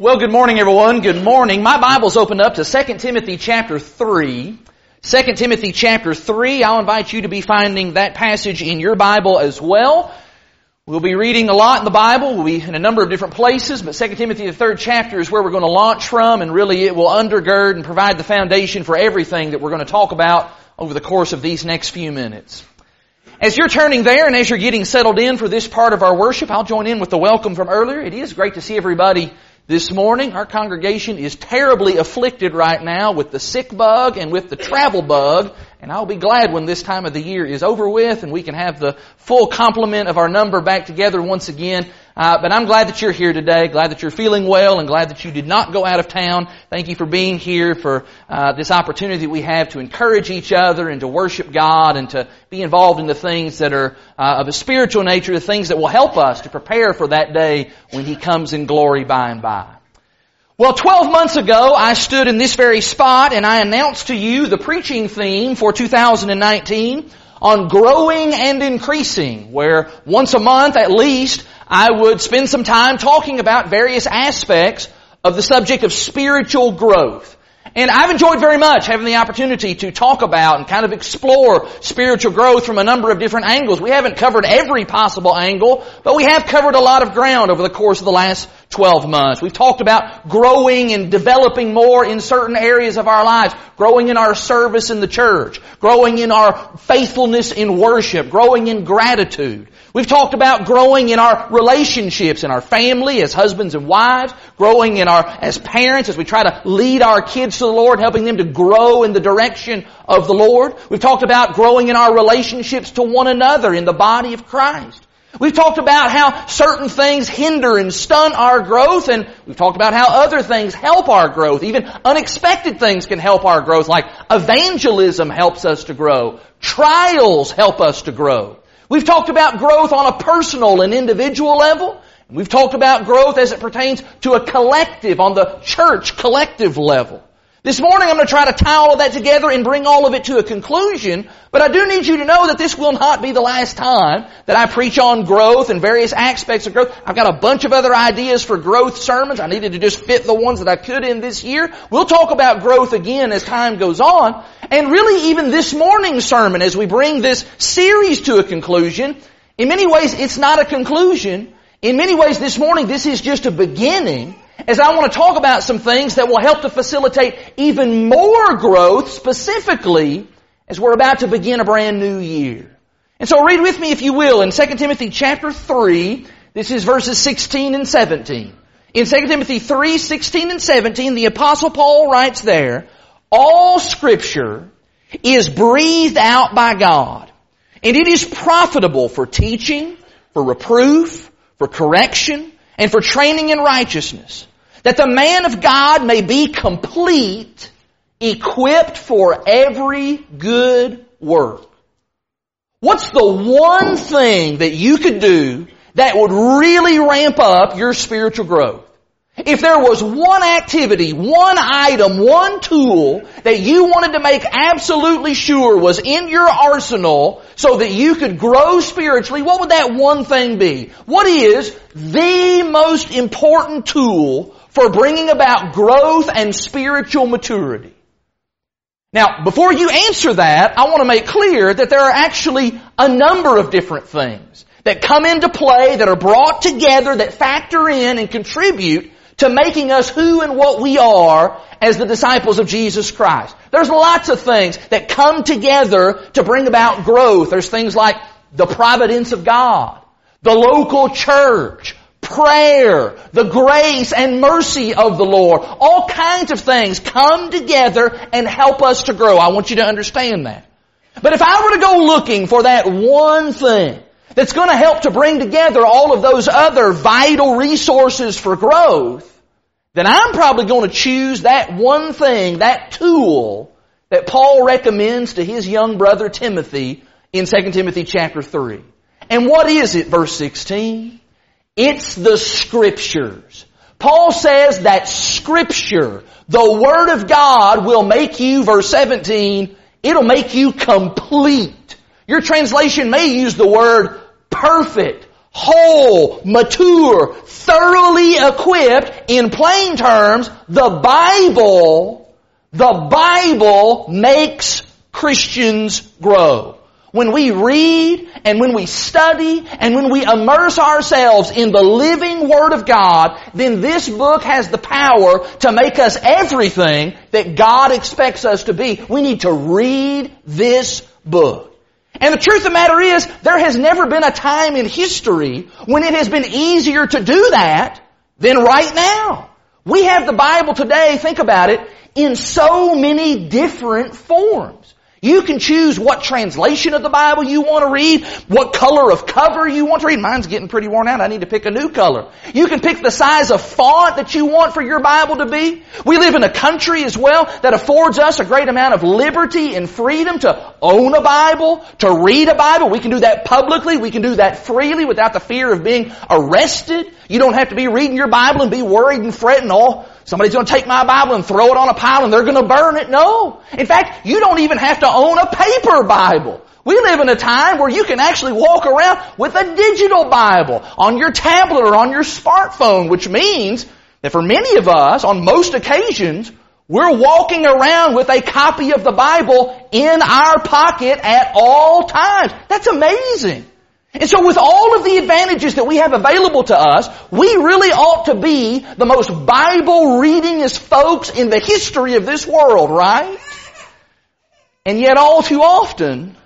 Well, good morning everyone. Good morning. My Bible's opened up to 2 Timothy chapter 3. 2 Timothy chapter 3. I'll invite you to be finding that passage in your Bible as well. We'll be reading a lot in the Bible. We'll be in a number of different places, but 2 Timothy the third chapter is where we're going to launch from and really it will undergird and provide the foundation for everything that we're going to talk about over the course of these next few minutes. As you're turning there and as you're getting settled in for this part of our worship, I'll join in with the welcome from earlier. It is great to see everybody this morning. Our congregation is terribly afflicted right now with the sick bug and with the travel bug, and I'll be glad when this time of the year is over with and we can have the full complement of our number back together once again. Uh, but I'm glad that you're here today, glad that you're feeling well, and glad that you did not go out of town. Thank you for being here for uh, this opportunity that we have to encourage each other and to worship God and to be involved in the things that are uh, of a spiritual nature, the things that will help us to prepare for that day when He comes in glory by and by. Well, 12 months ago, I stood in this very spot and I announced to you the preaching theme for 2019 on growing and increasing, where once a month at least, I would spend some time talking about various aspects of the subject of spiritual growth. And I've enjoyed very much having the opportunity to talk about and kind of explore spiritual growth from a number of different angles. We haven't covered every possible angle, but we have covered a lot of ground over the course of the last 12 months. We've talked about growing and developing more in certain areas of our lives, growing in our service in the church, growing in our faithfulness in worship, growing in gratitude. We've talked about growing in our relationships in our family as husbands and wives, growing in our, as parents as we try to lead our kids to the Lord, helping them to grow in the direction of the Lord. We've talked about growing in our relationships to one another in the body of Christ. We've talked about how certain things hinder and stunt our growth, and we've talked about how other things help our growth. Even unexpected things can help our growth, like evangelism helps us to grow. Trials help us to grow. We've talked about growth on a personal and individual level. We've talked about growth as it pertains to a collective, on the church collective level. This morning I'm going to try to tie all of that together and bring all of it to a conclusion, but I do need you to know that this will not be the last time that I preach on growth and various aspects of growth. I've got a bunch of other ideas for growth sermons. I needed to just fit the ones that I could in this year. We'll talk about growth again as time goes on. And really even this morning's sermon as we bring this series to a conclusion, in many ways it's not a conclusion. In many ways this morning this is just a beginning is I want to talk about some things that will help to facilitate even more growth specifically as we're about to begin a brand new year. And so read with me if you will in 2 Timothy chapter 3, this is verses 16 and 17. In 2 Timothy 3, 16 and 17, the apostle Paul writes there, all scripture is breathed out by God, and it is profitable for teaching, for reproof, for correction, and for training in righteousness, that the man of God may be complete, equipped for every good work. What's the one thing that you could do that would really ramp up your spiritual growth? If there was one activity, one item, one tool that you wanted to make absolutely sure was in your arsenal so that you could grow spiritually, what would that one thing be? What is the most important tool for bringing about growth and spiritual maturity? Now, before you answer that, I want to make clear that there are actually a number of different things that come into play, that are brought together, that factor in and contribute to making us who and what we are as the disciples of Jesus Christ. There's lots of things that come together to bring about growth. There's things like the providence of God, the local church, prayer, the grace and mercy of the Lord. All kinds of things come together and help us to grow. I want you to understand that. But if I were to go looking for that one thing that's going to help to bring together all of those other vital resources for growth, then I'm probably going to choose that one thing, that tool that Paul recommends to his young brother Timothy in 2 Timothy chapter 3. And what is it, verse 16? It's the scriptures. Paul says that scripture, the word of God will make you, verse 17, it'll make you complete. Your translation may use the word perfect, whole, mature, thoroughly equipped, in plain terms, the Bible, the Bible makes Christians grow. When we read and when we study and when we immerse ourselves in the living Word of God, then this book has the power to make us everything that God expects us to be. We need to read this book. And the truth of the matter is, there has never been a time in history when it has been easier to do that than right now. We have the Bible today, think about it, in so many different forms. You can choose what translation of the Bible you want to read, what color of cover you want to read. Mine's getting pretty worn out. I need to pick a new color. You can pick the size of font that you want for your Bible to be. We live in a country as well that affords us a great amount of liberty and freedom to own a Bible, to read a Bible. We can do that publicly. We can do that freely without the fear of being arrested. You don't have to be reading your Bible and be worried and fretting, oh, Somebody's going to take my Bible and throw it on a pile and they're going to burn it. No. In fact, you don't even have to own a paper Bible. We live in a time where you can actually walk around with a digital Bible on your tablet or on your smartphone, which means that for many of us, on most occasions, we're walking around with a copy of the Bible in our pocket at all times. That's amazing. And so with all of the advantages that we have available to us, we really ought to be the most Bible readingest folks in the history of this world, right? And yet all too often,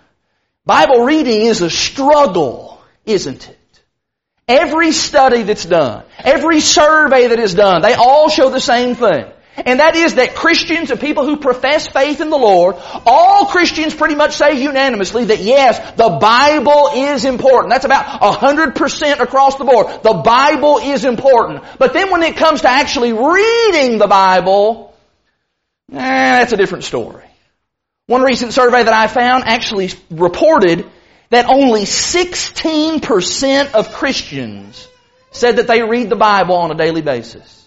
Bible reading is a struggle, isn't it? Every study that's done, every survey that is done, they all show the same thing. And that is that Christians and people who profess faith in the Lord, all Christians pretty much say unanimously that yes, the Bible is important. That's about a hundred percent across the board. The Bible is important. But then when it comes to actually reading the Bible, eh, that's a different story. One recent survey that I found actually reported that only 16% of Christians said that they read the Bible on a daily basis.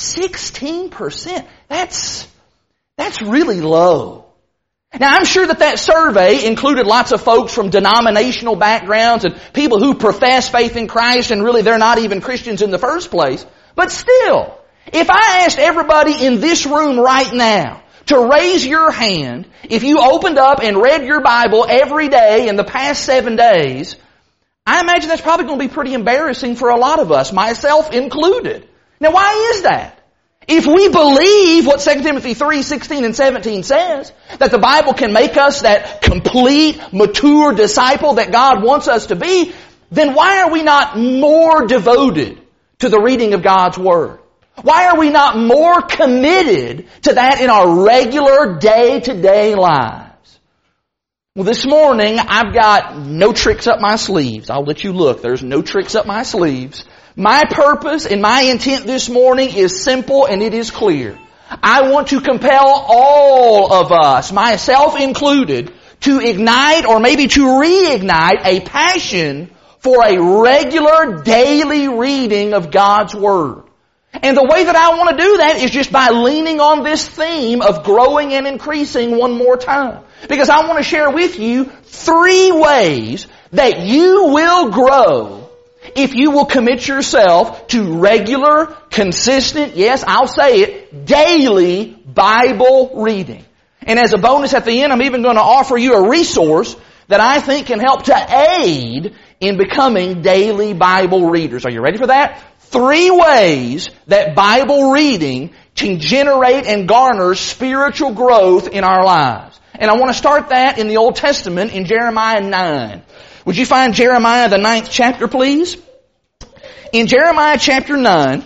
16%. That's, that's really low. Now I'm sure that that survey included lots of folks from denominational backgrounds and people who profess faith in Christ and really they're not even Christians in the first place. But still, if I asked everybody in this room right now to raise your hand if you opened up and read your Bible every day in the past seven days, I imagine that's probably going to be pretty embarrassing for a lot of us, myself included. Now why is that? If we believe what 2 Timothy 3, 16 and 17 says, that the Bible can make us that complete, mature disciple that God wants us to be, then why are we not more devoted to the reading of God's Word? Why are we not more committed to that in our regular day-to-day lives? Well, this morning I've got no tricks up my sleeves. I'll let you look. There's no tricks up my sleeves. My purpose and my intent this morning is simple and it is clear. I want to compel all of us, myself included, to ignite or maybe to reignite a passion for a regular daily reading of God's Word. And the way that I want to do that is just by leaning on this theme of growing and increasing one more time. Because I want to share with you three ways that you will grow if you will commit yourself to regular, consistent, yes, I'll say it, daily Bible reading. And as a bonus at the end, I'm even going to offer you a resource that I think can help to aid in becoming daily Bible readers. Are you ready for that? Three ways that Bible reading can generate and garner spiritual growth in our lives. And I want to start that in the Old Testament in Jeremiah 9. Would you find Jeremiah the ninth chapter, please? In Jeremiah chapter 9,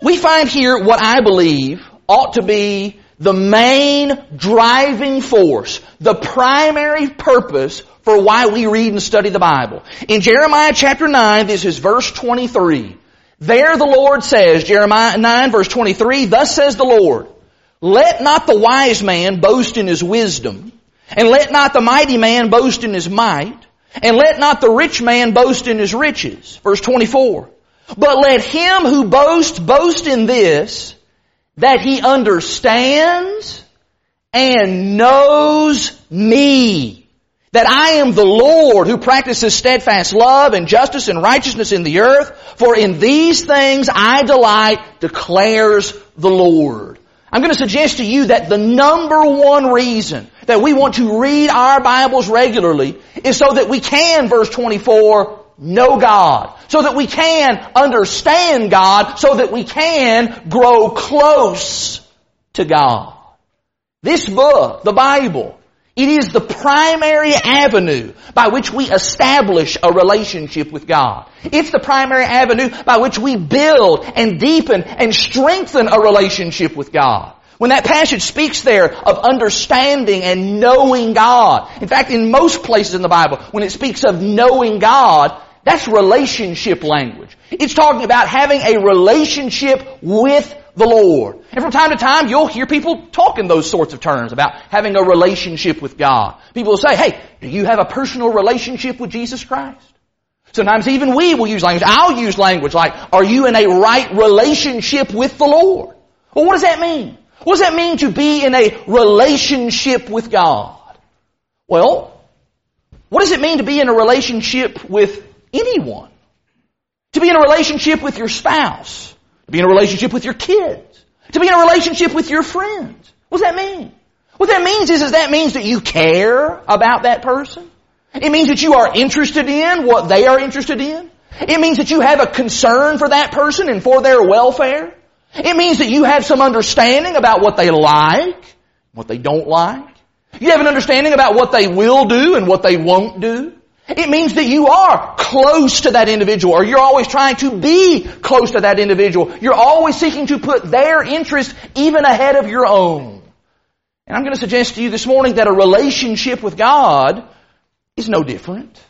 we find here what I believe ought to be the main driving force, the primary purpose for why we read and study the Bible. In Jeremiah chapter 9, this is verse 23. There the Lord says, Jeremiah 9 verse 23, Thus says the Lord, Let not the wise man boast in his wisdom, and let not the mighty man boast in his might, and let not the rich man boast in his riches. Verse 24. But let him who boasts boast in this, that he understands and knows me. that I am the Lord who practices steadfast love and justice and righteousness in the earth, for in these things I delight, declares the Lord. I'm going to suggest to you that the number one reason that we want to read our Bibles regularly is so that we can, verse 24, know God. So that we can understand God. So that we can grow close to God. This book, the Bible, it is the primary avenue by which we establish a relationship with God. It's the primary avenue by which we build and deepen and strengthen a relationship with God. When that passage speaks there of understanding and knowing God, in fact, in most places in the Bible, when it speaks of knowing God, that's relationship language. It's talking about having a relationship with the Lord. And from time to time, you'll hear people talking those sorts of terms about having a relationship with God. People will say, hey, do you have a personal relationship with Jesus Christ? Sometimes even we will use language. I'll use language like, are you in a right relationship with the Lord? Well, what does that mean? What does that mean to be in a relationship with God? Well, what does it mean to be in a relationship with anyone? To be in a relationship with your spouse? To be in a relationship with your kids. To be in a relationship with your friends. What does that mean? What that means is, is that means that you care about that person. It means that you are interested in what they are interested in. It means that you have a concern for that person and for their welfare. It means that you have some understanding about what they like, what they don't like. You have an understanding about what they will do and what they won't do. It means that you are close to that individual or you're always trying to be close to that individual. You're always seeking to put their interest even ahead of your own. And I'm going to suggest to you this morning that a relationship with God is no different.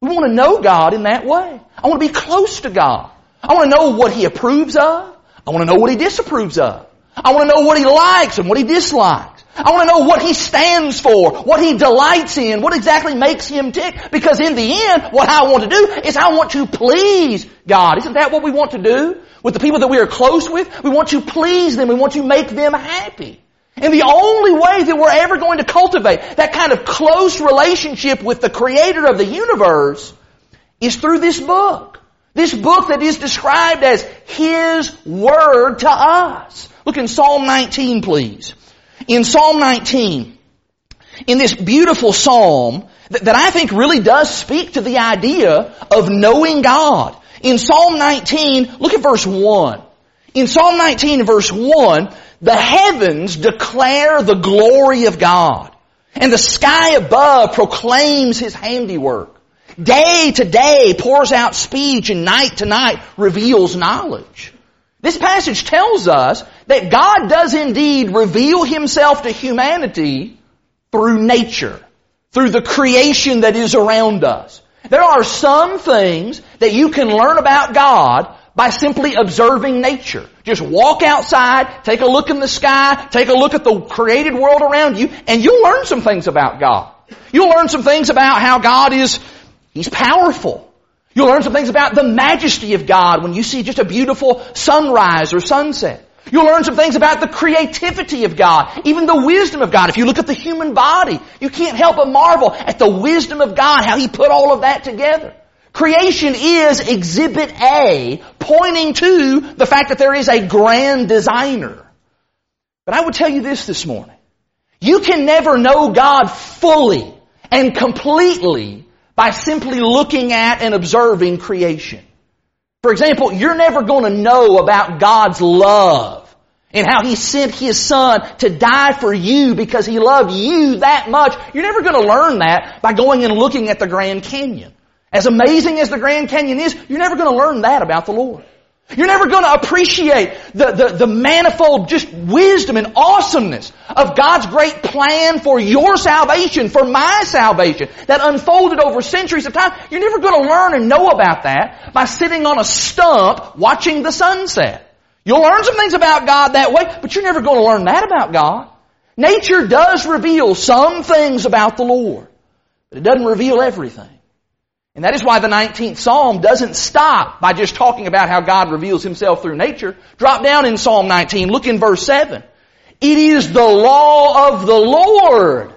We want to know God in that way. I want to be close to God. I want to know what He approves of. I want to know what He disapproves of. I want to know what He likes and what He dislikes. I want to know what He stands for, what He delights in, what exactly makes Him tick. Because in the end, what I want to do is I want to please God. Isn't that what we want to do? With the people that we are close with, we want to please them. We want to make them happy. And the only way that we're ever going to cultivate that kind of close relationship with the Creator of the universe is through this book. This book that is described as His Word to us. Look in Psalm 19, please in Psalm 19, in this beautiful psalm that, that, I think really does speak to the idea of knowing God. In Psalm 19, look at verse 1. In Psalm 19 verse 1, the heavens declare the glory of God, and the sky above proclaims His handiwork. Day to day pours out speech, and night to night reveals knowledge. This passage tells us that God does indeed reveal Himself to humanity through nature, through the creation that is around us. There are some things that you can learn about God by simply observing nature. Just walk outside, take a look in the sky, take a look at the created world around you, and you'll learn some things about God. You'll learn some things about how God is, He's powerful. You'll learn some things about the majesty of God when you see just a beautiful sunrise or sunset. You'll learn some things about the creativity of God, even the wisdom of God. If you look at the human body, you can't help but marvel at the wisdom of God, how He put all of that together. Creation is exhibit A, pointing to the fact that there is a grand designer. But I would tell you this this morning. You can never know God fully and completely by simply looking at and observing creation. For example, you're never going to know about God's love and how He sent His Son to die for you because He loved you that much. You're never going to learn that by going and looking at the Grand Canyon. As amazing as the Grand Canyon is, you're never going to learn that about the Lord. You're never going to appreciate the, the, the, manifold just wisdom and awesomeness of God's great plan for your salvation, for my salvation, that unfolded over centuries of time. You're never going to learn and know about that by sitting on a stump watching the sunset. You'll learn some things about God that way, but you're never going to learn that about God. Nature does reveal some things about the Lord, but it doesn't reveal everything. And that is why the 19th Psalm doesn't stop by just talking about how God reveals Himself through nature. Drop down in Psalm 19, look in verse 7. It is the law of the Lord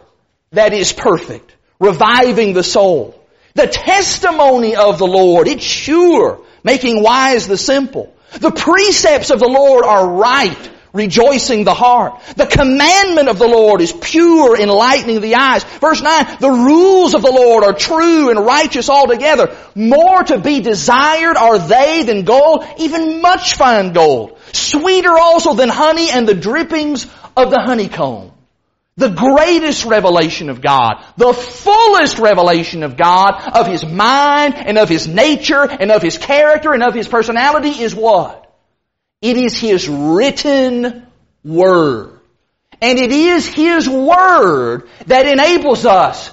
that is perfect, reviving the soul. The testimony of the Lord, it's sure, making wise the simple. The precepts of the Lord are right, rejoicing the heart. The commandment of the Lord is pure, enlightening the eyes. Verse 9, the rules of the Lord are true and righteous altogether. More to be desired are they than gold, even much fine gold. Sweeter also than honey and the drippings of the honeycomb. The greatest revelation of God, the fullest revelation of God, of His mind and of His nature and of His character and of His personality is what? It is His written Word. And it is His Word that enables us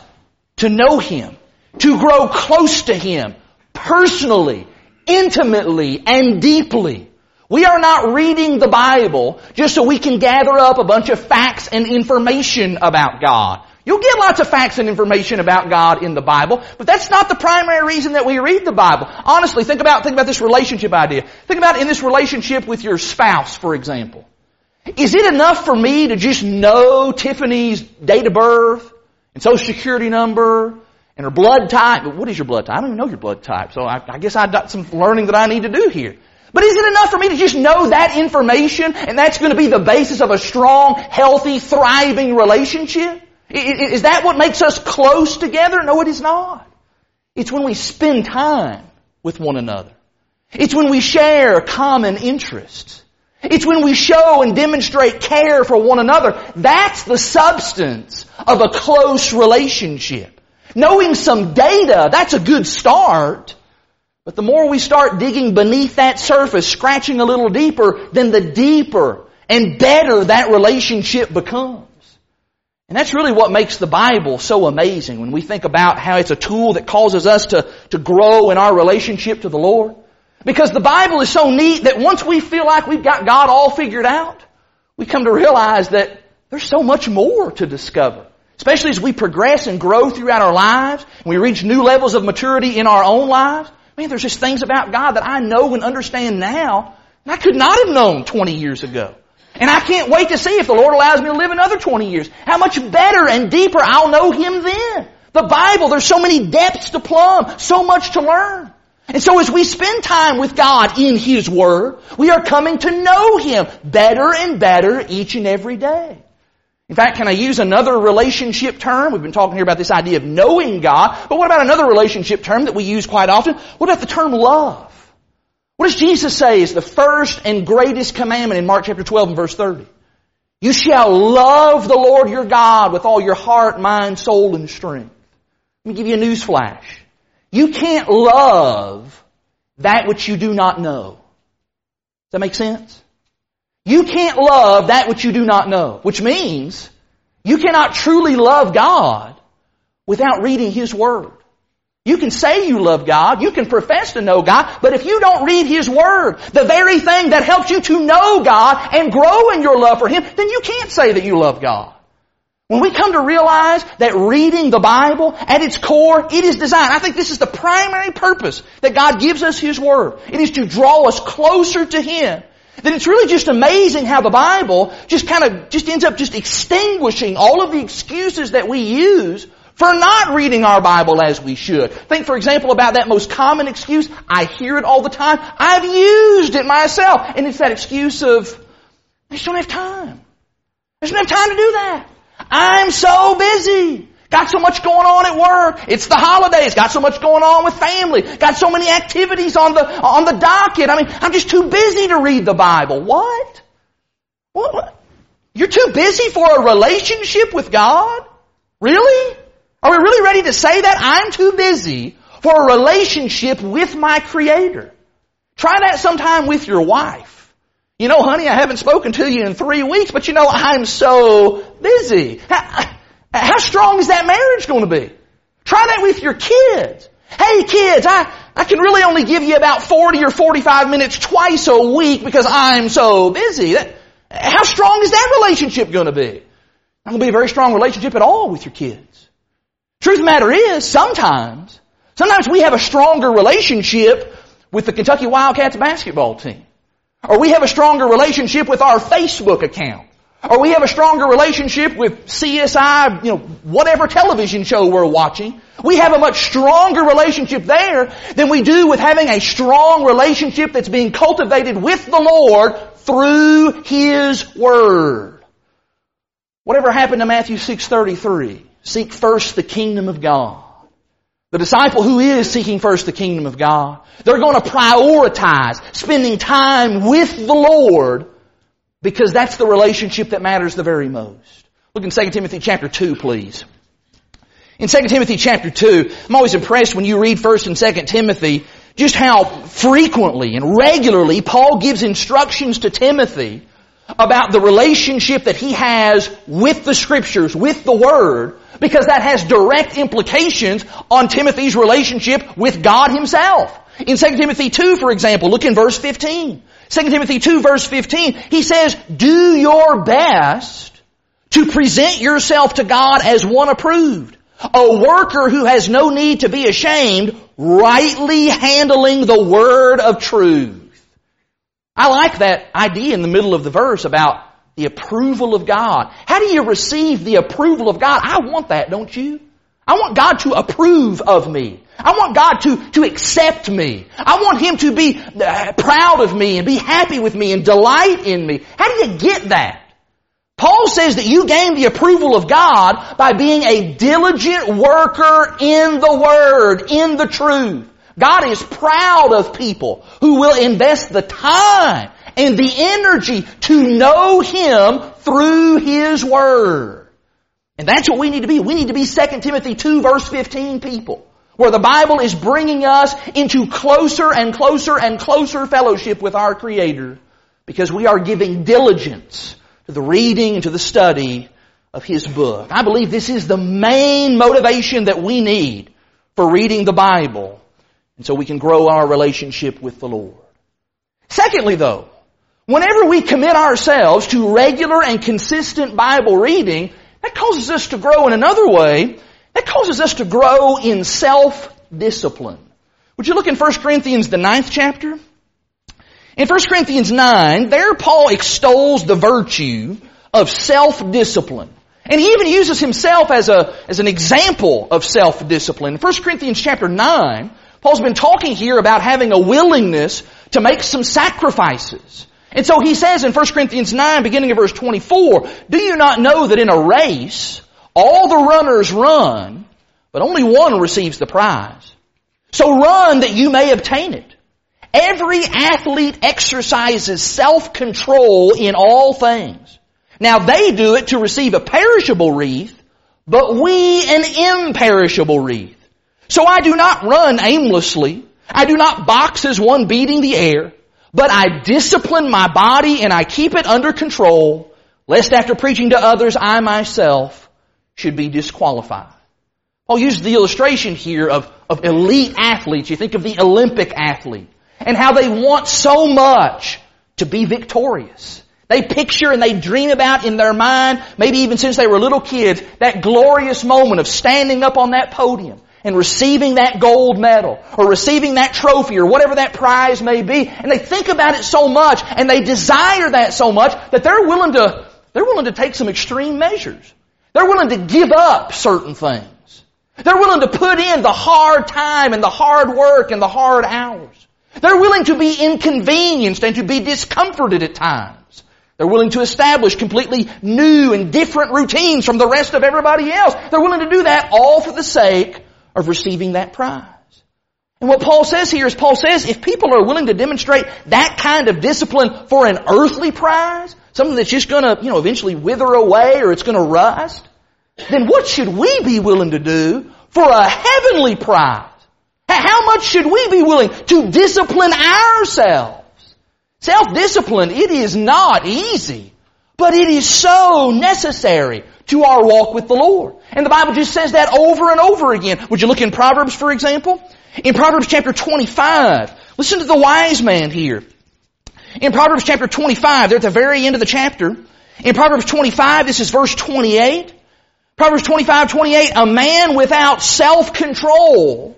to know Him, to grow close to Him, personally, intimately, and deeply. We are not reading the Bible just so we can gather up a bunch of facts and information about God. You'll get lots of facts and information about God in the Bible, but that's not the primary reason that we read the Bible. Honestly, think about, think about this relationship idea. Think about in this relationship with your spouse, for example. Is it enough for me to just know Tiffany's date of birth and social security number and her blood type? But what is your blood type? I don't even know your blood type, so I, I guess I've got some learning that I need to do here. But is it enough for me to just know that information and that's going to be the basis of a strong, healthy, thriving relationship? Is that what makes us close together? No, it is not. It's when we spend time with one another. It's when we share common interests. It's when we show and demonstrate care for one another. That's the substance of a close relationship. Knowing some data, that's a good start. But the more we start digging beneath that surface, scratching a little deeper, then the deeper and better that relationship becomes. And that's really what makes the Bible so amazing when we think about how it's a tool that causes us to, to grow in our relationship to the Lord. Because the Bible is so neat that once we feel like we've got God all figured out, we come to realize that there's so much more to discover. Especially as we progress and grow throughout our lives, and we reach new levels of maturity in our own lives. Man, there's just things about God that I know and understand now and I could not have known 20 years ago. And I can't wait to see if the Lord allows me to live another 20 years, how much better and deeper I'll know Him then. The Bible, there's so many depths to plumb, so much to learn. And so as we spend time with God in His Word, we are coming to know Him better and better each and every day. In fact, can I use another relationship term? We've been talking here about this idea of knowing God, but what about another relationship term that we use quite often? What about the term love? What does Jesus say is the first and greatest commandment in Mark chapter 12 and verse 30? You shall love the Lord your God with all your heart, mind, soul, and strength. Let me give you a news flash. You can't love that which you do not know. Does that make sense? You can't love that which you do not know, which means you cannot truly love God without reading His Word. You can say you love God, you can profess to know God, but if you don't read His Word, the very thing that helps you to know God and grow in your love for Him, then you can't say that you love God. When we come to realize that reading the Bible, at its core, it is designed. I think this is the primary purpose that God gives us His Word. It is to draw us closer to Him then it's really just amazing how the Bible just kind of just ends up just extinguishing all of the excuses that we use for not reading our Bible as we should. Think, for example, about that most common excuse. I hear it all the time. I've used it myself. And it's that excuse of, I just don't have time. I just don't have time to do that. I'm so busy. Got so much going on at work. It's the holidays. Got so much going on with family. Got so many activities on the, on the docket. I mean, I'm just too busy to read the Bible. What? What? You're too busy for a relationship with God? Really? Are we really ready to say that? I'm too busy for a relationship with my Creator. Try that sometime with your wife. You know, honey, I haven't spoken to you in three weeks, but you know, I'm so busy. How strong is that marriage going to be? Try that with your kids. Hey kids, I, I can really only give you about 40 or 45 minutes twice a week because I'm so busy. That, how strong is that relationship going to be? Not going to be a very strong relationship at all with your kids. Truth of the matter is, sometimes, sometimes we have a stronger relationship with the Kentucky Wildcats basketball team. Or we have a stronger relationship with our Facebook account Or we have a stronger relationship with CSI, you know, whatever television show we're watching. We have a much stronger relationship there than we do with having a strong relationship that's being cultivated with the Lord through His Word. Whatever happened to Matthew 6.33? Seek first the kingdom of God. The disciple who is seeking first the kingdom of God, they're going to prioritize spending time with the Lord because that's the relationship that matters the very most. Look in 2 Timothy chapter 2, please. In 2 Timothy chapter 2, I'm always impressed when you read 1st and 2nd Timothy just how frequently and regularly Paul gives instructions to Timothy about the relationship that he has with the scriptures, with the Word, because that has direct implications on Timothy's relationship with God himself. In 2 Timothy 2, for example, look in verse 15. 2 Timothy 2 verse 15, he says, do your best to present yourself to God as one approved. A worker who has no need to be ashamed, rightly handling the word of truth. I like that idea in the middle of the verse about the approval of God. How do you receive the approval of God? I want that, don't you? I want God to approve of me. I want God to, to accept me. I want Him to be uh, proud of me and be happy with me and delight in me. How do you get that? Paul says that you gain the approval of God by being a diligent worker in the Word, in the truth. God is proud of people who will invest the time and the energy to know Him through His Word. And that's what we need to be. We need to be 2 Timothy 2 verse 15 people. Where the Bible is bringing us into closer and closer and closer fellowship with our Creator. Because we are giving diligence to the reading and to the study of His book. I believe this is the main motivation that we need for reading the Bible. And so we can grow our relationship with the Lord. Secondly though, whenever we commit ourselves to regular and consistent Bible reading, that causes us to grow in another way. That causes us to grow in self-discipline. Would you look in 1 Corinthians, the ninth chapter? In 1 Corinthians 9, there Paul extols the virtue of self-discipline. And he even uses himself as a, as an example of self-discipline. In 1 Corinthians chapter 9, Paul's been talking here about having a willingness to make some sacrifices. And so he says in 1 Corinthians 9, beginning of verse 24, Do you not know that in a race, all the runners run, but only one receives the prize? So run that you may obtain it. Every athlete exercises self-control in all things. Now they do it to receive a perishable wreath, but we an imperishable wreath. So I do not run aimlessly. I do not box as one beating the air. But I discipline my body and I keep it under control, lest after preaching to others, I myself should be disqualified. I'll use the illustration here of, of elite athletes. You think of the Olympic athlete and how they want so much to be victorious. They picture and they dream about in their mind, maybe even since they were little kids, that glorious moment of standing up on that podium and receiving that gold medal or receiving that trophy or whatever that prize may be. And they think about it so much and they desire that so much that they're willing to, they're willing to take some extreme measures. They're willing to give up certain things. They're willing to put in the hard time and the hard work and the hard hours. They're willing to be inconvenienced and to be discomforted at times. They're willing to establish completely new and different routines from the rest of everybody else. They're willing to do that all for the sake of receiving that prize. And what Paul says here is Paul says if people are willing to demonstrate that kind of discipline for an earthly prize, something that's just gonna, you know, eventually wither away or it's gonna rust, then what should we be willing to do for a heavenly prize? How much should we be willing to discipline ourselves? Self-discipline, it is not easy, but it is so necessary to our walk with the Lord. And the Bible just says that over and over again. Would you look in Proverbs, for example? In Proverbs chapter 25, listen to the wise man here. In Proverbs chapter 25, they're at the very end of the chapter. In Proverbs 25, this is verse 28. Proverbs 25, 28, a man without self-control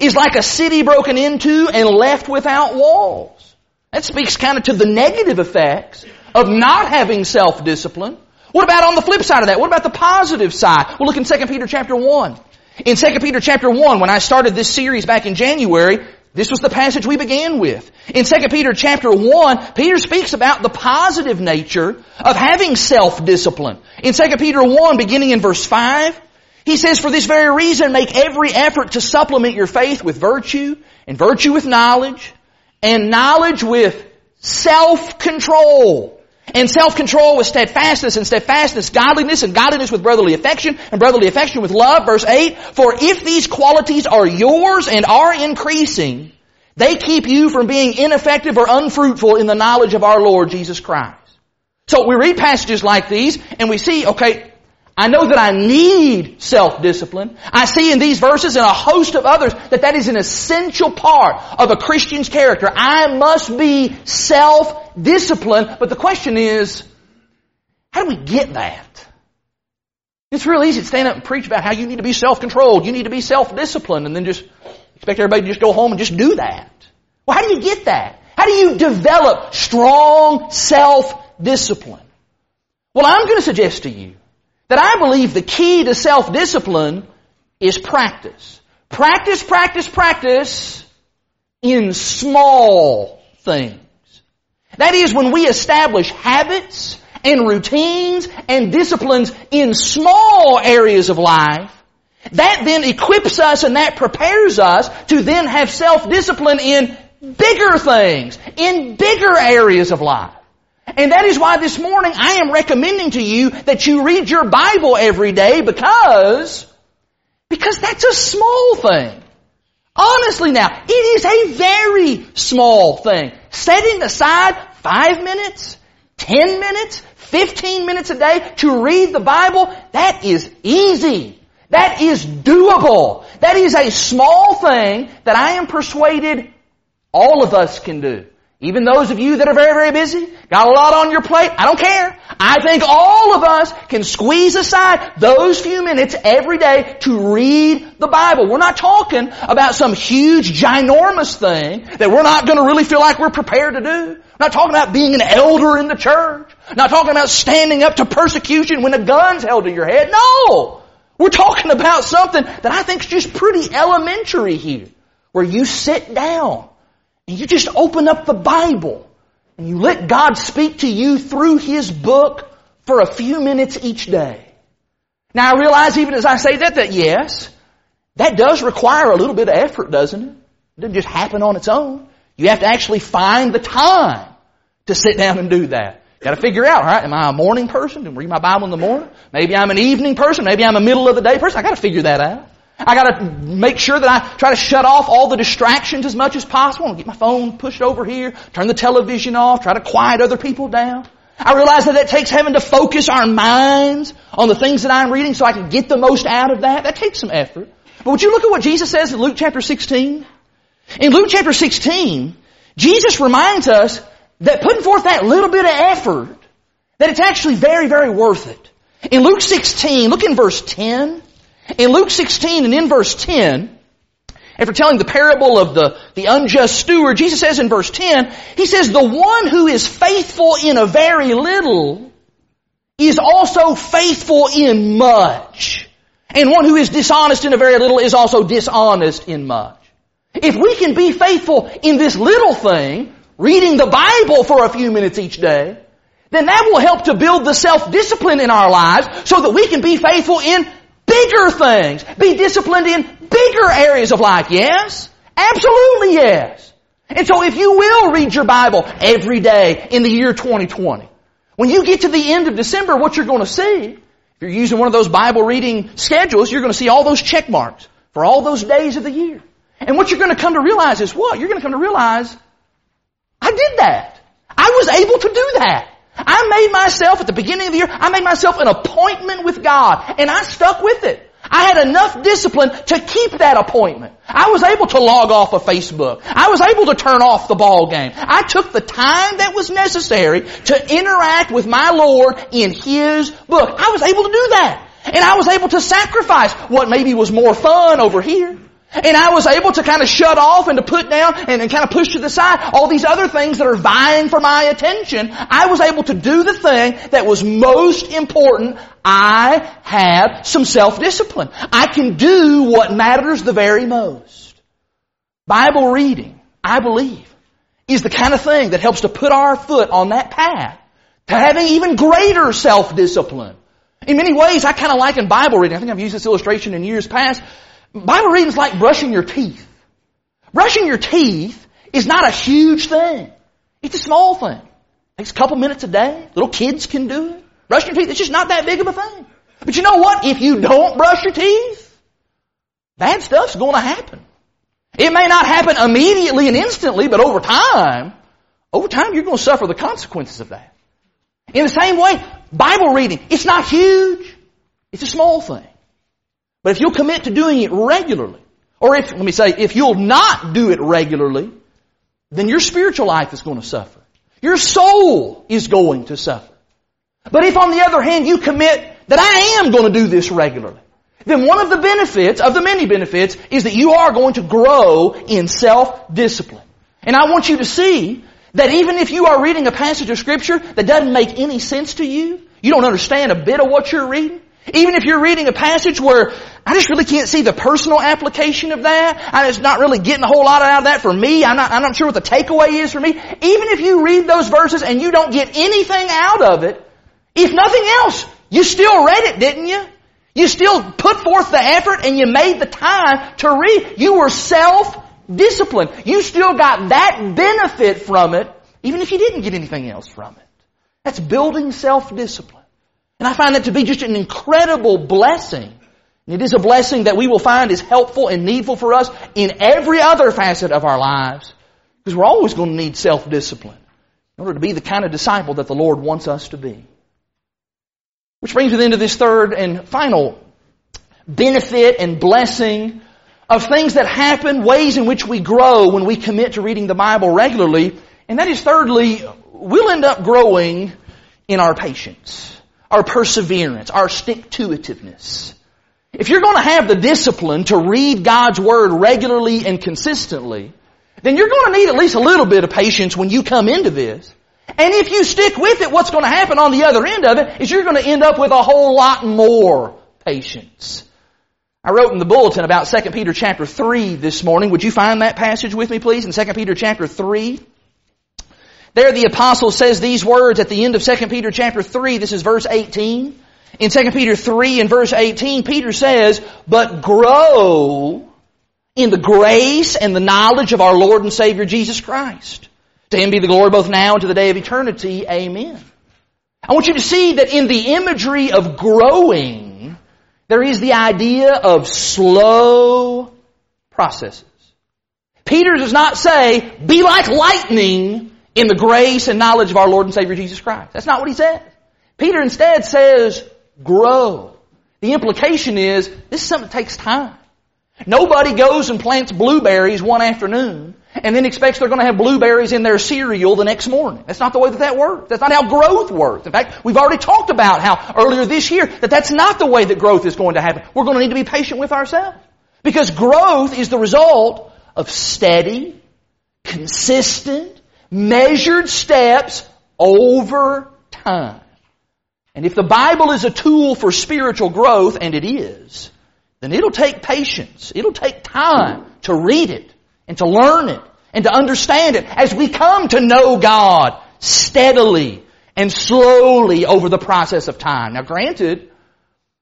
is like a city broken into and left without walls. That speaks kind of to the negative effects of not having self-discipline. What about on the flip side of that? What about the positive side? Well, look in 2 Peter chapter 1. In 2 Peter chapter 1, when I started this series back in January, this was the passage we began with. In 2 Peter chapter 1, Peter speaks about the positive nature of having self-discipline. In 2 Peter 1, beginning in verse 5, he says, For this very reason, make every effort to supplement your faith with virtue, and virtue with knowledge, and knowledge with self-control. And self-control with steadfastness, and steadfastness godliness, and godliness with brotherly affection, and brotherly affection with love. Verse 8, For if these qualities are yours and are increasing, they keep you from being ineffective or unfruitful in the knowledge of our Lord Jesus Christ. So we read passages like these, and we see, okay, I know that I need self-discipline. I see in these verses and a host of others that that is an essential part of a Christian's character. I must be self-disciplined. But the question is, how do we get that? It's real easy to stand up and preach about how you need to be self-controlled, you need to be self-disciplined, and then just expect everybody to just go home and just do that. Well, how do you get that? How do you develop strong self-discipline? Well, I'm going to suggest to you that I believe the key to self-discipline is practice. Practice, practice, practice in small things. That is when we establish habits and routines and disciplines in small areas of life, that then equips us and that prepares us to then have self-discipline in bigger things, in bigger areas of life. And that is why this morning I am recommending to you that you read your Bible every day because, because that's a small thing. Honestly now, it is a very small thing. Setting aside five minutes, ten minutes, fifteen minutes a day to read the Bible, that is easy. That is doable. That is a small thing that I am persuaded all of us can do. Even those of you that are very, very busy, got a lot on your plate, I don't care. I think all of us can squeeze aside those few minutes every day to read the Bible. We're not talking about some huge, ginormous thing that we're not going to really feel like we're prepared to do. We're not talking about being an elder in the church. Not talking about standing up to persecution when a gun's held to your head. No! We're talking about something that I think is just pretty elementary here. Where you sit down and you just open up the Bible and you let God speak to you through His book for a few minutes each day. Now I realize even as I say that, that yes, that does require a little bit of effort, doesn't it? It doesn't just happen on its own. You have to actually find the time to sit down and do that. Got to figure out, all right, am I a morning person and read my Bible in the morning? Maybe I'm an evening person. Maybe I'm a middle of the day person. I got to figure that out. I gotta make sure that I try to shut off all the distractions as much as possible. Get my phone pushed over here, turn the television off, try to quiet other people down. I realize that that takes having to focus our minds on the things that I'm reading so I can get the most out of that. That takes some effort. But would you look at what Jesus says in Luke chapter 16? In Luke chapter 16, Jesus reminds us that putting forth that little bit of effort, that it's actually very, very worth it. In Luke 16, look in verse 10. In Luke 16 and in verse 10, after telling the parable of the, the unjust steward, Jesus says in verse 10, He says, the one who is faithful in a very little is also faithful in much. And one who is dishonest in a very little is also dishonest in much. If we can be faithful in this little thing, reading the Bible for a few minutes each day, then that will help to build the self-discipline in our lives so that we can be faithful in bigger things. Be disciplined in bigger areas of life. Yes? Absolutely yes. And so if you will read your Bible every day in the year 2020, when you get to the end of December, what you're going to see, if you're using one of those Bible reading schedules, you're going to see all those check marks for all those days of the year. And what you're going to come to realize is what? You're going to come to realize, I did that. I was able to do that. I made myself, at the beginning of the year, I made myself an appointment with God, and I stuck with it. I had enough discipline to keep that appointment. I was able to log off of Facebook. I was able to turn off the ball game. I took the time that was necessary to interact with my Lord in His book. I was able to do that. And I was able to sacrifice what maybe was more fun over here. And I was able to kind of shut off and to put down and, and kind of push to the side all these other things that are vying for my attention. I was able to do the thing that was most important. I have some self-discipline. I can do what matters the very most. Bible reading, I believe, is the kind of thing that helps to put our foot on that path to having even greater self-discipline. In many ways, I kind of liken Bible reading. I think I've used this illustration in years past. Bible reading is like brushing your teeth. Brushing your teeth is not a huge thing. It's a small thing. It takes a couple minutes a day. Little kids can do it. Brushing your teeth, it's just not that big of a thing. But you know what? If you don't brush your teeth, bad stuff's going to happen. It may not happen immediately and instantly, but over time, over time you're going to suffer the consequences of that. In the same way, Bible reading, it's not huge. It's a small thing. But if you'll commit to doing it regularly, or if, let me say, if you'll not do it regularly, then your spiritual life is going to suffer. Your soul is going to suffer. But if on the other hand you commit that I am going to do this regularly, then one of the benefits, of the many benefits, is that you are going to grow in self-discipline. And I want you to see that even if you are reading a passage of scripture that doesn't make any sense to you, you don't understand a bit of what you're reading, even if you're reading a passage where I just really can't see the personal application of that, I'm just not really getting a whole lot out of that for me, I'm not, I'm not sure what the takeaway is for me, even if you read those verses and you don't get anything out of it, if nothing else, you still read it, didn't you? You still put forth the effort and you made the time to read. You were self-disciplined. You still got that benefit from it, even if you didn't get anything else from it. That's building self-discipline. And I find that to be just an incredible blessing. And it is a blessing that we will find is helpful and needful for us in every other facet of our lives. Because we're always going to need self-discipline in order to be the kind of disciple that the Lord wants us to be. Which brings me then to this third and final benefit and blessing of things that happen, ways in which we grow when we commit to reading the Bible regularly. And that is thirdly, we'll end up growing in our patience, our perseverance, our stick-to-itiveness. If you're going to have the discipline to read God's Word regularly and consistently, then you're going to need at least a little bit of patience when you come into this. And if you stick with it, what's going to happen on the other end of it is you're going to end up with a whole lot more patience. I wrote in the bulletin about 2 Peter chapter 3 this morning. Would you find that passage with me, please, in 2 Peter chapter 3? There the apostle says these words at the end of 2 Peter chapter 3. This is verse 18. In 2 Peter 3 and verse 18, Peter says, But grow in the grace and the knowledge of our Lord and Savior Jesus Christ. To him be the glory both now and to the day of eternity. Amen. I want you to see that in the imagery of growing, there is the idea of slow processes. Peter does not say, be like lightning in the grace and knowledge of our Lord and Savior Jesus Christ. That's not what he says. Peter instead says, grow. The implication is, this is something that takes time. Nobody goes and plants blueberries one afternoon and then expects they're going to have blueberries in their cereal the next morning. That's not the way that that works. That's not how growth works. In fact, we've already talked about how earlier this year that that's not the way that growth is going to happen. We're going to need to be patient with ourselves. Because growth is the result of steady, consistent, measured steps over time. And if the Bible is a tool for spiritual growth, and it is, then it'll take patience. It'll take time to read it and to learn it and to understand it as we come to know God steadily and slowly over the process of time. Now granted,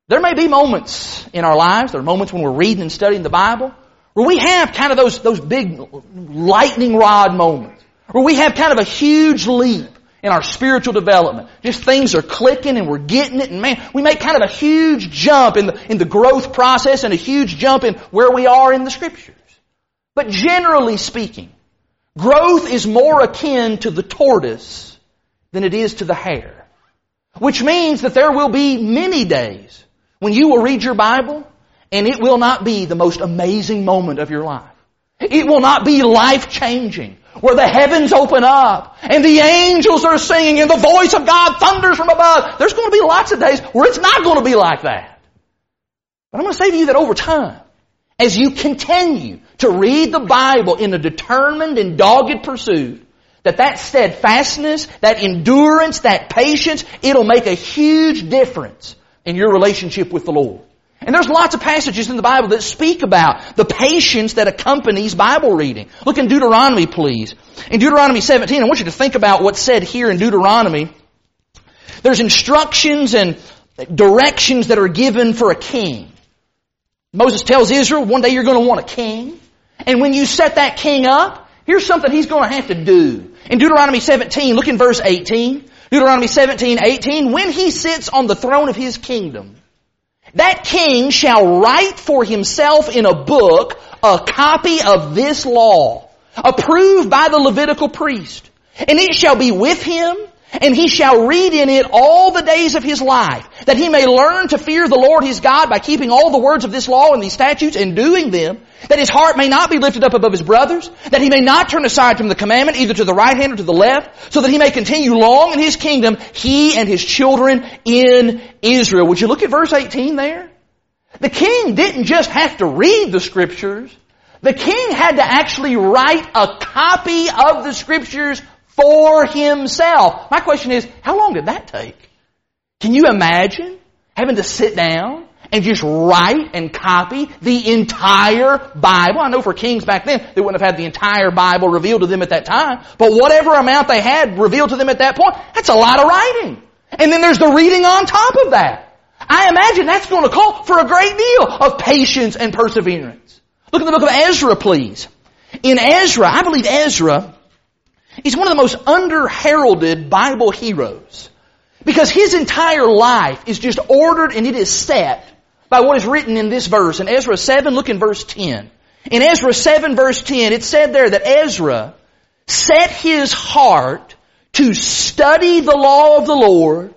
there may be moments in our lives, there are moments when we're reading and studying the Bible, where we have kind of those, those big lightning rod moments, where we have kind of a huge leap in our spiritual development. Just things are clicking and we're getting it and man, we make kind of a huge jump in the, in the growth process and a huge jump in where we are in the scriptures. But generally speaking, growth is more akin to the tortoise than it is to the hare. Which means that there will be many days when you will read your Bible and it will not be the most amazing moment of your life. It will not be life changing where the heavens open up and the angels are singing and the voice of God thunders from above. There's going to be lots of days where it's not going to be like that. But I'm going to say to you that over time, as you continue to read the Bible in a determined and dogged pursuit, that that steadfastness, that endurance, that patience, it'll make a huge difference in your relationship with the Lord. And there's lots of passages in the Bible that speak about the patience that accompanies Bible reading. Look in Deuteronomy, please. In Deuteronomy 17, I want you to think about what's said here in Deuteronomy. There's instructions and directions that are given for a king. Moses tells Israel, one day you're going to want a king. And when you set that king up, here's something he's going to have to do. In Deuteronomy 17, look in verse 18. Deuteronomy 17, 18, when he sits on the throne of his kingdom, that king shall write for himself in a book a copy of this law, approved by the Levitical priest. And it shall be with him and he shall read in it all the days of his life, that he may learn to fear the Lord his God by keeping all the words of this law and these statutes and doing them, that his heart may not be lifted up above his brothers, that he may not turn aside from the commandment either to the right hand or to the left, so that he may continue long in his kingdom, he and his children in Israel. Would you look at verse 18 there? The king didn't just have to read the scriptures, the king had to actually write a copy of the scriptures for himself. My question is, how long did that take? Can you imagine having to sit down and just write and copy the entire Bible? I know for kings back then, they wouldn't have had the entire Bible revealed to them at that time, but whatever amount they had revealed to them at that point, that's a lot of writing. And then there's the reading on top of that. I imagine that's going to call for a great deal of patience and perseverance. Look at the book of Ezra, please. In Ezra, I believe Ezra He's one of the most under-heralded Bible heroes. Because his entire life is just ordered and it is set by what is written in this verse. In Ezra 7, look in verse 10. In Ezra 7 verse 10, it said there that Ezra set his heart to study the law of the Lord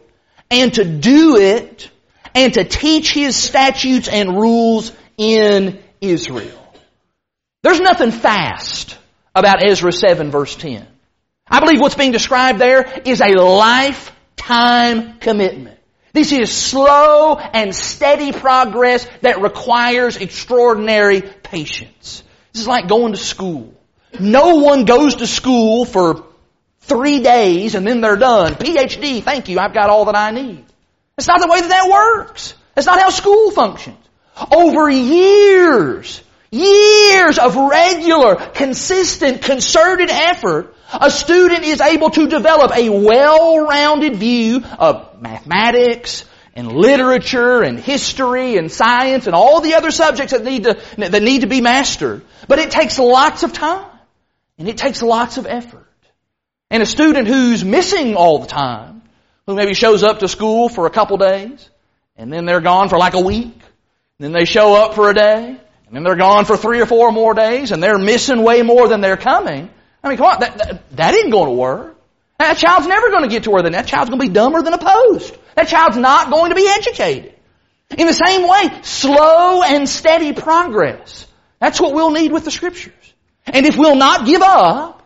and to do it and to teach his statutes and rules in Israel. There's nothing fast about Ezra 7 verse 10. I believe what's being described there is a lifetime commitment. This is slow and steady progress that requires extraordinary patience. This is like going to school. No one goes to school for three days and then they're done. PhD, thank you, I've got all that I need. That's not the way that that works. That's not how school functions. Over years, years of regular, consistent, concerted effort, a student is able to develop a well-rounded view of mathematics and literature and history and science and all the other subjects that need to, that need to be mastered. But it takes lots of time and it takes lots of effort. And a student who's missing all the time, who maybe shows up to school for a couple days and then they're gone for like a week, then they show up for a day, and then they're gone for three or four more days and they're missing way more than they're coming. I mean, come on, that, that, that ain't going to work. That child's never going to get to where that child's going to be dumber than a post. That child's not going to be educated. In the same way, slow and steady progress. That's what we'll need with the scriptures. And if we'll not give up,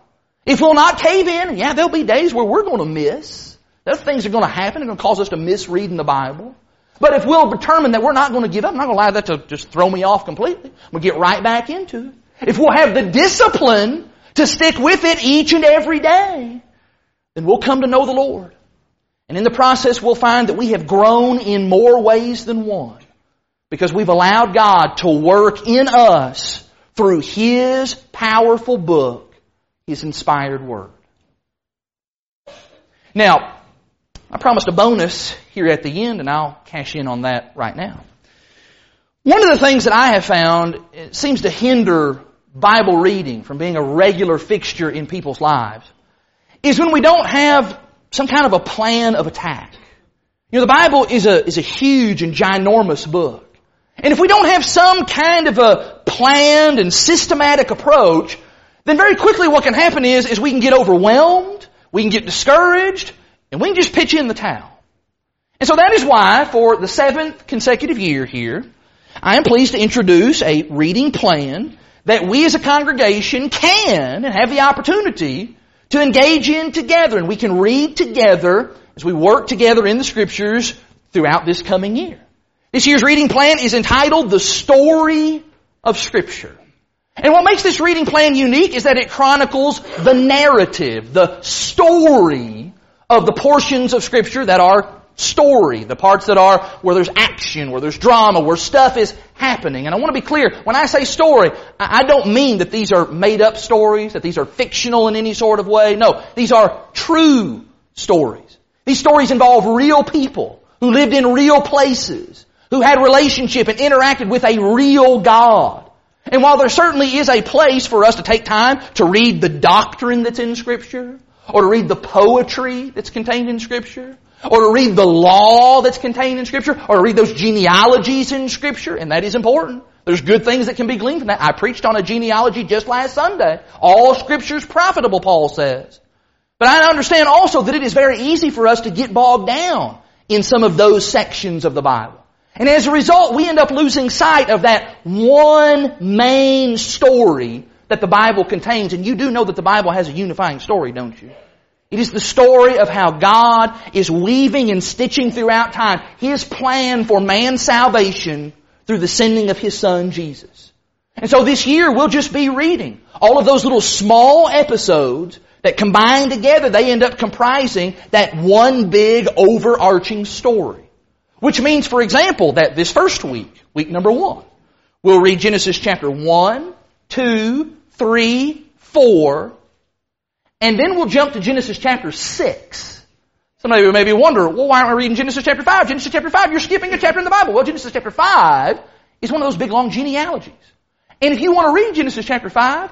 if we'll not cave in, yeah, there'll be days where we're going to miss. Those things are going to happen. They're going to cause us to miss reading the Bible. But if we'll determine that we're not going to give up, I'm not going to allow that to just throw me off completely. We'll get right back into it. If we'll have the discipline to stick with it each and every day, then we'll come to know the Lord. And in the process, we'll find that we have grown in more ways than one because we've allowed God to work in us through His powerful book, His inspired Word. Now, I promised a bonus here at the end, and I'll cash in on that right now. One of the things that I have found seems to hinder Bible reading, from being a regular fixture in people's lives, is when we don't have some kind of a plan of attack. You know, the Bible is a, is a huge and ginormous book. And if we don't have some kind of a planned and systematic approach, then very quickly what can happen is, is we can get overwhelmed, we can get discouraged, and we can just pitch in the towel. And so that is why, for the seventh consecutive year here, I am pleased to introduce a reading plan that we as a congregation can and have the opportunity to engage in together. And we can read together as we work together in the scriptures throughout this coming year. This year's reading plan is entitled The Story of Scripture. And what makes this reading plan unique is that it chronicles the narrative, the story of the portions of Scripture that are story, the parts that are where there's action, where there's drama, where stuff is happening. And I want to be clear, when I say story, I don't mean that these are made up stories, that these are fictional in any sort of way. No, these are true stories. These stories involve real people who lived in real places, who had relationship and interacted with a real God. And while there certainly is a place for us to take time to read the doctrine that's in Scripture, or to read the poetry that's contained in Scripture, or to read the law that's contained in Scripture, or to read those genealogies in Scripture, and that is important. There's good things that can be gleaned from that. I preached on a genealogy just last Sunday. All Scripture's profitable, Paul says. But I understand also that it is very easy for us to get bogged down in some of those sections of the Bible. And as a result, we end up losing sight of that one main story that the Bible contains. And you do know that the Bible has a unifying story, don't you? It is the story of how God is weaving and stitching throughout time His plan for man's salvation through the sending of His Son, Jesus. And so this year we'll just be reading all of those little small episodes that combined together they end up comprising that one big overarching story. Which means, for example, that this first week, week number one, we'll read Genesis chapter 1, 2, 3, 4, and then we'll jump to Genesis chapter 6. Some of you may be wondering, well, why aren't we reading Genesis chapter 5? Genesis chapter 5, you're skipping a chapter in the Bible. Well, Genesis chapter 5 is one of those big long genealogies. And if you want to read Genesis chapter 5,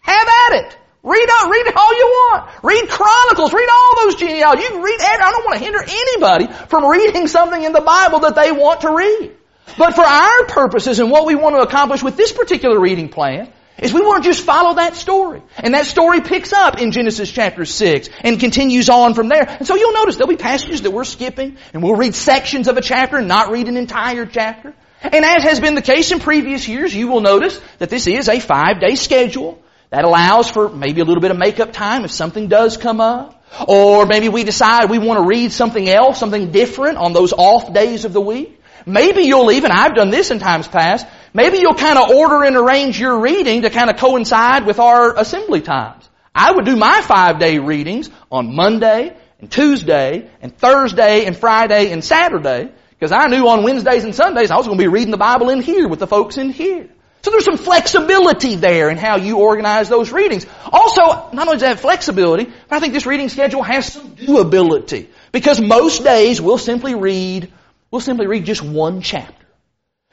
have at it. Read all, read all you want. Read Chronicles. Read all those genealogies. You can read, I don't want to hinder anybody from reading something in the Bible that they want to read. But for our purposes and what we want to accomplish with this particular reading plan is we want to just follow that story. And that story picks up in Genesis chapter 6 and continues on from there. And so you'll notice there'll be passages that we're skipping and we'll read sections of a chapter and not read an entire chapter. And as has been the case in previous years, you will notice that this is a five day schedule. That allows for maybe a little bit of makeup time if something does come up. Or maybe we decide we want to read something else, something different on those off days of the week. Maybe you'll even, I've done this in times past, maybe you'll kind of order and arrange your reading to kind of coincide with our assembly times. I would do my five day readings on Monday and Tuesday and Thursday and Friday and Saturday because I knew on Wednesdays and Sundays I was going to be reading the Bible in here with the folks in here. So there's some flexibility there in how you organize those readings. Also, not only does it have flexibility, but I think this reading schedule has some doability. Because most days we'll simply read, we'll simply read just one chapter.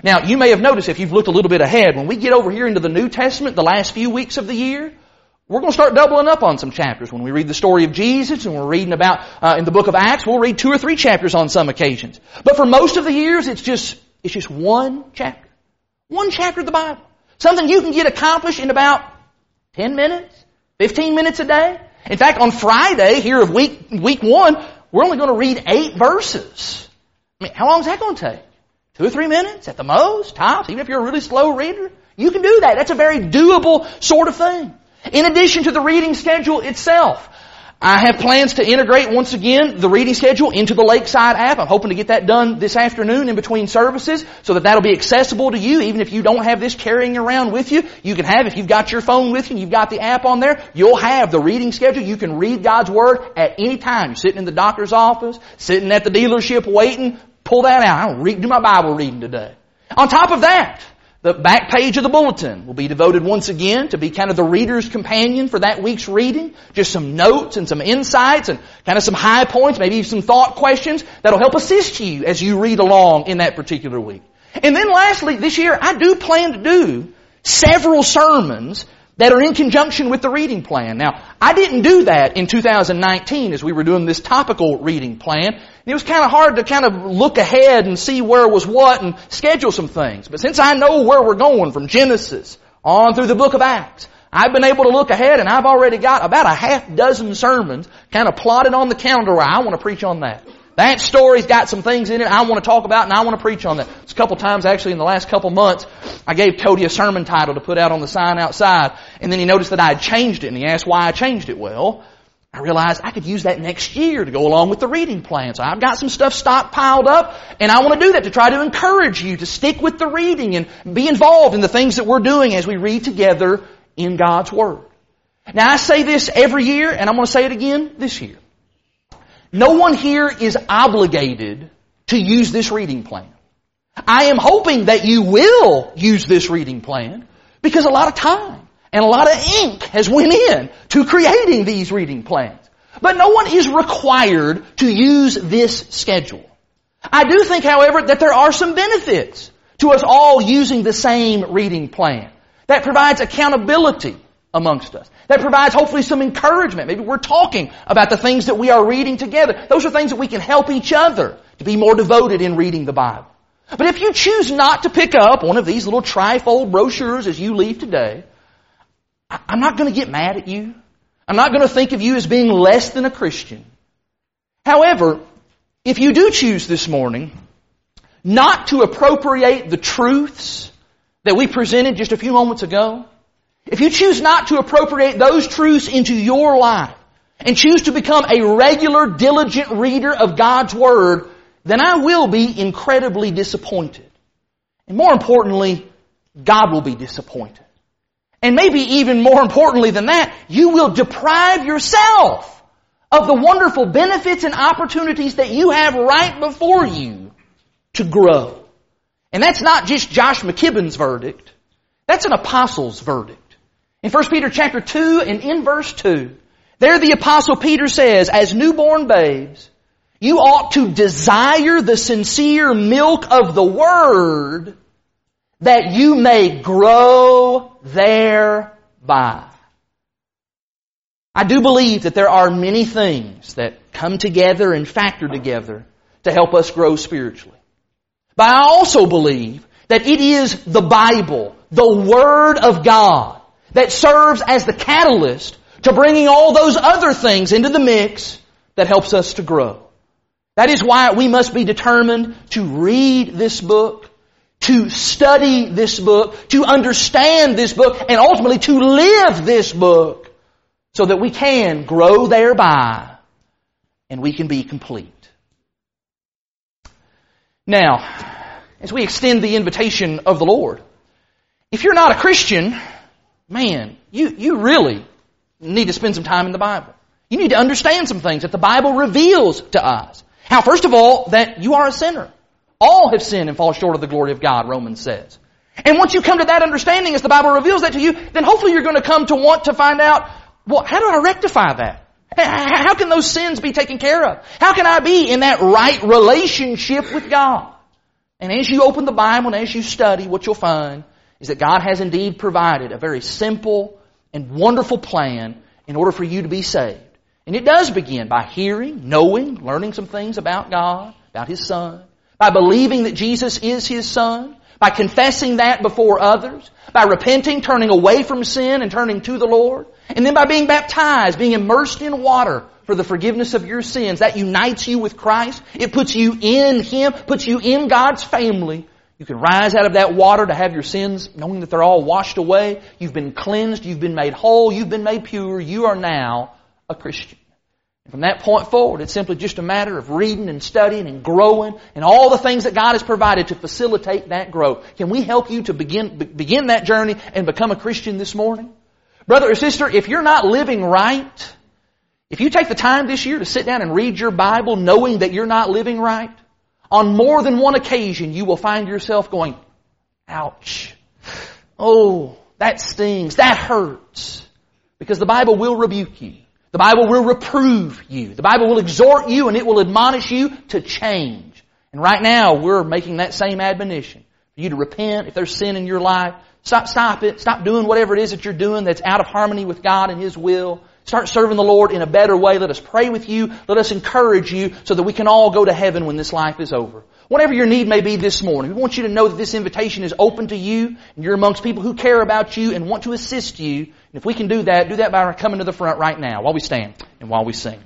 Now, you may have noticed if you've looked a little bit ahead, when we get over here into the New Testament, the last few weeks of the year, we're going to start doubling up on some chapters. When we read the story of Jesus and we're reading about uh, in the book of Acts, we'll read two or three chapters on some occasions. But for most of the years, it's just it's just one chapter. One chapter of the Bible. Something you can get accomplished in about 10 minutes, 15 minutes a day. In fact, on Friday here of week, week one, we're only going to read eight verses. I mean, how long is that going to take? Two or three minutes at the most, tops, even if you're a really slow reader. You can do that. That's a very doable sort of thing. In addition to the reading schedule itself, I have plans to integrate once again the reading schedule into the Lakeside app. I'm hoping to get that done this afternoon in between services so that that'll be accessible to you even if you don't have this carrying around with you. You can have, if you've got your phone with you and you've got the app on there, you'll have the reading schedule. You can read God's Word at any time. You're sitting in the doctor's office, sitting at the dealership waiting, pull that out. I don't do my Bible reading today. On top of that, the back page of the bulletin will be devoted once again to be kind of the reader's companion for that week's reading. Just some notes and some insights and kind of some high points, maybe some thought questions that'll help assist you as you read along in that particular week. And then lastly, this year I do plan to do several sermons that are in conjunction with the reading plan. Now, I didn't do that in 2019 as we were doing this topical reading plan. It was kind of hard to kind of look ahead and see where was what and schedule some things. But since I know where we're going from Genesis on through the book of Acts, I've been able to look ahead and I've already got about a half dozen sermons kind of plotted on the calendar where I want to preach on that. That story's got some things in it I want to talk about and I want to preach on that. It's a couple times actually in the last couple months, I gave Cody a sermon title to put out on the sign outside, and then he noticed that I had changed it, and he asked why I changed it. Well, I realized I could use that next year to go along with the reading plan. So I've got some stuff stockpiled up, and I want to do that to try to encourage you to stick with the reading and be involved in the things that we're doing as we read together in God's Word. Now I say this every year, and I'm going to say it again this year. No one here is obligated to use this reading plan. I am hoping that you will use this reading plan because a lot of time and a lot of ink has went in to creating these reading plans. But no one is required to use this schedule. I do think, however, that there are some benefits to us all using the same reading plan. That provides accountability amongst us. That provides hopefully some encouragement. Maybe we're talking about the things that we are reading together. Those are things that we can help each other to be more devoted in reading the Bible. But if you choose not to pick up one of these little trifold brochures as you leave today, I'm not going to get mad at you. I'm not going to think of you as being less than a Christian. However, if you do choose this morning not to appropriate the truths that we presented just a few moments ago, if you choose not to appropriate those truths into your life and choose to become a regular, diligent reader of God's Word, then I will be incredibly disappointed. And more importantly, God will be disappointed. And maybe even more importantly than that, you will deprive yourself of the wonderful benefits and opportunities that you have right before you to grow. And that's not just Josh McKibben's verdict. That's an apostle's verdict. In 1 Peter chapter 2 and in verse 2, there the apostle Peter says, as newborn babes, you ought to desire the sincere milk of the word that you may grow thereby. I do believe that there are many things that come together and factor together to help us grow spiritually. But I also believe that it is the Bible, the Word of God, that serves as the catalyst to bringing all those other things into the mix that helps us to grow. That is why we must be determined to read this book, to study this book, to understand this book, and ultimately to live this book so that we can grow thereby and we can be complete. Now, as we extend the invitation of the Lord, if you're not a Christian, man, you, you really need to spend some time in the Bible. You need to understand some things that the Bible reveals to us. How, first of all, that you are a sinner. All have sinned and fall short of the glory of God, Romans says. And once you come to that understanding, as the Bible reveals that to you, then hopefully you're going to come to want to find out, well, how do I rectify that? How can those sins be taken care of? How can I be in that right relationship with God? And as you open the Bible and as you study, what you'll find is that God has indeed provided a very simple and wonderful plan in order for you to be saved. And it does begin by hearing, knowing, learning some things about God, about His Son, by believing that Jesus is His Son, by confessing that before others, by repenting, turning away from sin and turning to the Lord, and then by being baptized, being immersed in water for the forgiveness of your sins. That unites you with Christ. It puts you in Him, puts you in God's family. You can rise out of that water to have your sins knowing that they're all washed away. You've been cleansed. You've been made whole. You've been made pure. You are now a Christian. And from that point forward, it's simply just a matter of reading and studying and growing and all the things that God has provided to facilitate that growth. Can we help you to begin, begin that journey and become a Christian this morning? Brother or sister, if you're not living right, if you take the time this year to sit down and read your Bible knowing that you're not living right, on more than one occasion you will find yourself going, ouch. Oh, that stings. That hurts. Because the Bible will rebuke you. The Bible will reprove you. The Bible will exhort you and it will admonish you to change. And right now we're making that same admonition. For you to repent if there's sin in your life. Stop, stop it. Stop doing whatever it is that you're doing that's out of harmony with God and His will. Start serving the Lord in a better way. Let us pray with you. Let us encourage you so that we can all go to heaven when this life is over. Whatever your need may be this morning, we want you to know that this invitation is open to you and you're amongst people who care about you and want to assist you. And if we can do that, do that by coming to the front right now while we stand and while we sing.